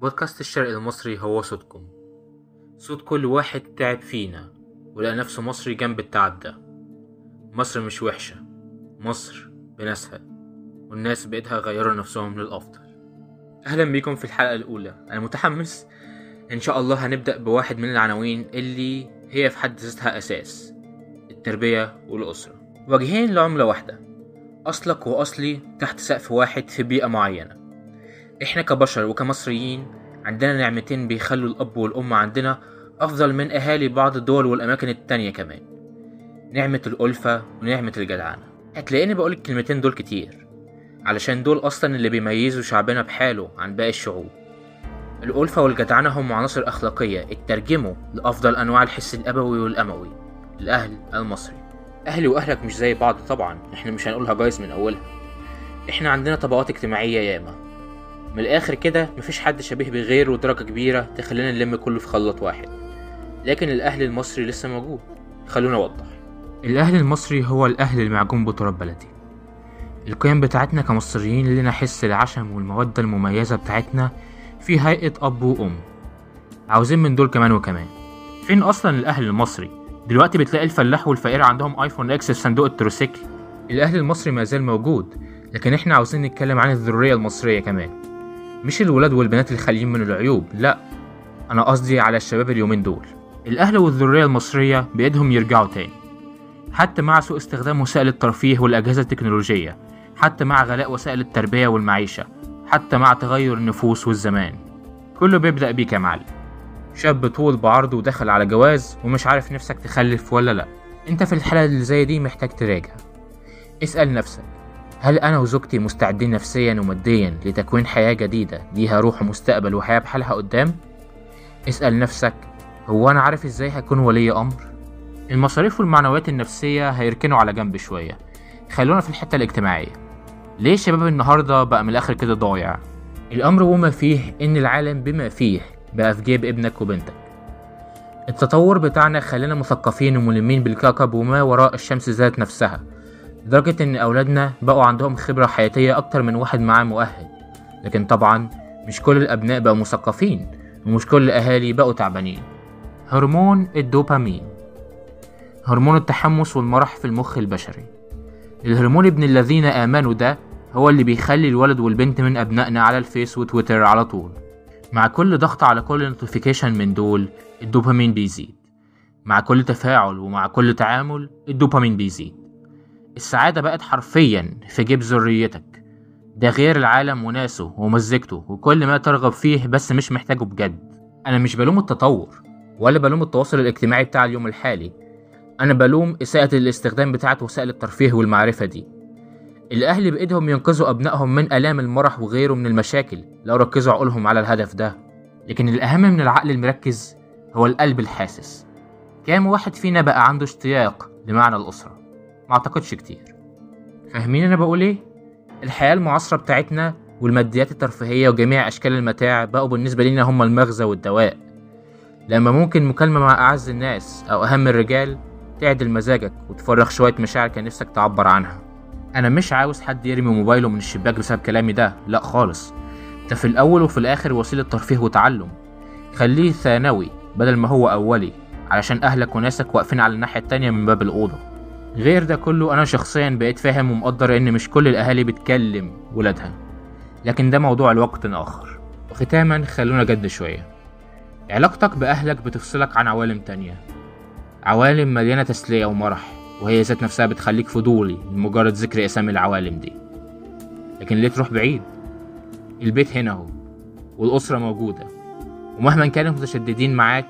بودكاست الشرق المصري هو صوتكم. صوت كل واحد تعب فينا ولقى نفسه مصري جنب التعب ده. مصر مش وحشة. مصر بناسها والناس بإيدها غيروا نفسهم للأفضل. أهلا بيكم في الحلقة الأولى. أنا متحمس. إن شاء الله هنبدأ بواحد من العناوين اللي هي في حد ذاتها أساس التربية والأسرة. وجهين لعملة واحدة. أصلك وأصلي تحت سقف واحد في بيئة معينة. إحنا كبشر وكمصريين عندنا نعمتين بيخلوا الأب والأم عندنا أفضل من أهالي بعض الدول والأماكن التانية كمان. نعمة الألفة ونعمة الجدعنة. هتلاقيني بقول الكلمتين دول كتير علشان دول أصلا اللي بيميزوا شعبنا بحاله عن باقي الشعوب. الألفة والجدعنة هم عناصر أخلاقية اترجموا لأفضل أنواع الحس الأبوي والأموي. الأهل المصري. أهلي وأهلك مش زي بعض طبعا إحنا مش هنقولها جايز من أولها. إحنا عندنا طبقات اجتماعية ياما. من الآخر كده مفيش حد شبيه بغيره ودرجة كبيرة تخلينا نلم كله في خلاط واحد. لكن الأهل المصري لسه موجود. خلونا أوضح الأهل المصري هو الأهل المعجون بتراب بلدي. القيم بتاعتنا كمصريين لنا حس العشم والمودة المميزة بتاعتنا في هيئة أب وأم. عاوزين من دول كمان وكمان. فين أصلا الأهل المصري؟ دلوقتي بتلاقي الفلاح والفقير عندهم آيفون إكس في صندوق التروسيكل. الأهل المصري ما زال موجود لكن إحنا عاوزين نتكلم عن الذرية المصرية كمان. مش الولاد والبنات الخاليين من العيوب لا. أنا قصدي على الشباب اليومين دول. الأهل والذرية المصرية بايدهم يرجعوا تاني. حتى مع سوء استخدام وسائل الترفيه والأجهزة التكنولوجية حتى مع غلاء وسائل التربية والمعيشة حتى مع تغير النفوس والزمان. كله بيبدأ بيك يا معلم شاب طول بعرض ودخل على جواز ومش عارف نفسك تخلف ولا لا. أنت في الحالة اللي زي دي محتاج تراجع. اسأل نفسك هل أنا وزوجتي مستعدين نفسيا وماديا لتكوين حياة جديدة؟ ليها روح ومستقبل وحياة بحالها قدام؟ اسأل نفسك هو أنا عارف إزاي هكون ولي أمر؟ المصاريف والمعنويات النفسية هيركنوا على جنب شوية. خلونا في الحتة الاجتماعية. ليه الشباب النهاردة بقى من الآخر كده ضايع؟ الأمر وما فيه إن العالم بما فيه. بقى في جيب ابنك وبنتك. التطور بتاعنا خلانا مثقفين وملمين بالكوكب وما وراء الشمس ذات نفسها. لدرجة إن أولادنا بقوا عندهم خبرة حياتية أكتر من واحد معاه مؤهل. لكن طبعا مش كل الأبناء بقوا مثقفين ومش كل الأهالي بقوا تعبانين. هرمون الدوبامين. هرمون التحمس والمرح في المخ البشري. الهرمون ابن الذين آمنوا ده هو اللي بيخلي الولد والبنت من أبنائنا على الفيس وتويتر على طول. مع كل ضغط على كل notification من دول الدوبامين بيزيد. مع كل تفاعل ومع كل تعامل الدوبامين بيزيد. السعادة بقت حرفيا في جيب ذريتك. ده غير العالم وناسه ومزجته وكل ما ترغب فيه بس مش محتاجه بجد. أنا مش بلوم التطور ولا بلوم التواصل الاجتماعي بتاع اليوم الحالي. أنا بلوم إساءة الاستخدام بتاعت وسائل الترفيه والمعرفة دي. الأهل بإيدهم ينقذوا أبنائهم من آلام المرح وغيره من المشاكل لو ركزوا عقولهم على الهدف ده. لكن الأهم من العقل المركز هو القلب الحاسس. كام واحد فينا بقى عنده اشتياق لمعنى الأسرة؟ ما أعتقدش كتير. فاهمين أنا بقول إيه؟ الحياة المعاصرة بتاعتنا والماديات الترفيهية وجميع أشكال المتاع بقوا بالنسبة لنا هم المغزى والدواء. لما ممكن مكالمة مع أعز الناس أو أهم الرجال تعدل مزاجك وتفرغ شوية مشاعر كان نفسك تعبر عنها. أنا مش عاوز حد يرمي موبايله من الشباك بسبب كلامي ده لا خالص. ده في الأول وفي الآخر وسيلة ترفيه وتعلم. خليه ثانوي بدل ما هو أولي علشان أهلك وناسك واقفين على الناحية التانية من باب الأوضة. غير ده كله أنا شخصيا بقيت فاهم ومقدر إن مش كل الأهالي بتكلم ولادها. لكن ده موضوع لوقت آخر. وختاما خلونا جد شوية. علاقتك بأهلك بتفصلك عن عوالم تانية. عوالم مليانة تسلية ومرح وهي ذات نفسها بتخليك فضولي لمجرد ذكر اسامي العوالم دي. لكن ليه تروح بعيد؟ البيت هنا أهو والأسرة موجودة. ومهما كانوا متشددين معاك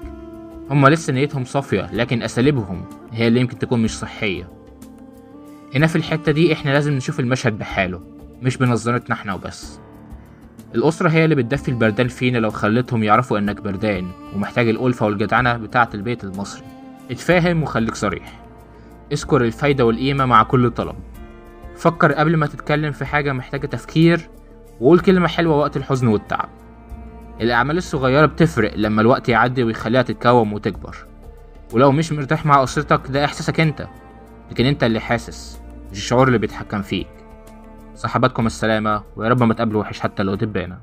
هما لسه نيتهم صافية لكن أساليبهم هي اللي يمكن تكون مش صحية. هنا في الحتة دي إحنا لازم نشوف المشهد بحاله مش بنظرتنا إحنا وبس. الأسرة هي اللي بتدفي البردان فينا لو خلتهم يعرفوا إنك بردان ومحتاج الألفة والجدعنة بتاعة البيت المصري. اتفاهم وخليك صريح. اذكر الفايدة والقيمة مع كل طلب. فكر قبل ما تتكلم في حاجة محتاجة تفكير وقول كلمة حلوة وقت الحزن والتعب. الأعمال الصغيرة بتفرق لما الوقت يعدي ويخليها تتكوم وتكبر. ولو مش مرتاح مع أسرتك ده إحساسك أنت لكن أنت اللي حاسس مش الشعور اللي بيتحكم فيك. صحباتكم السلامة ويا رب ما تقابلوا وحش حتى لو دبانة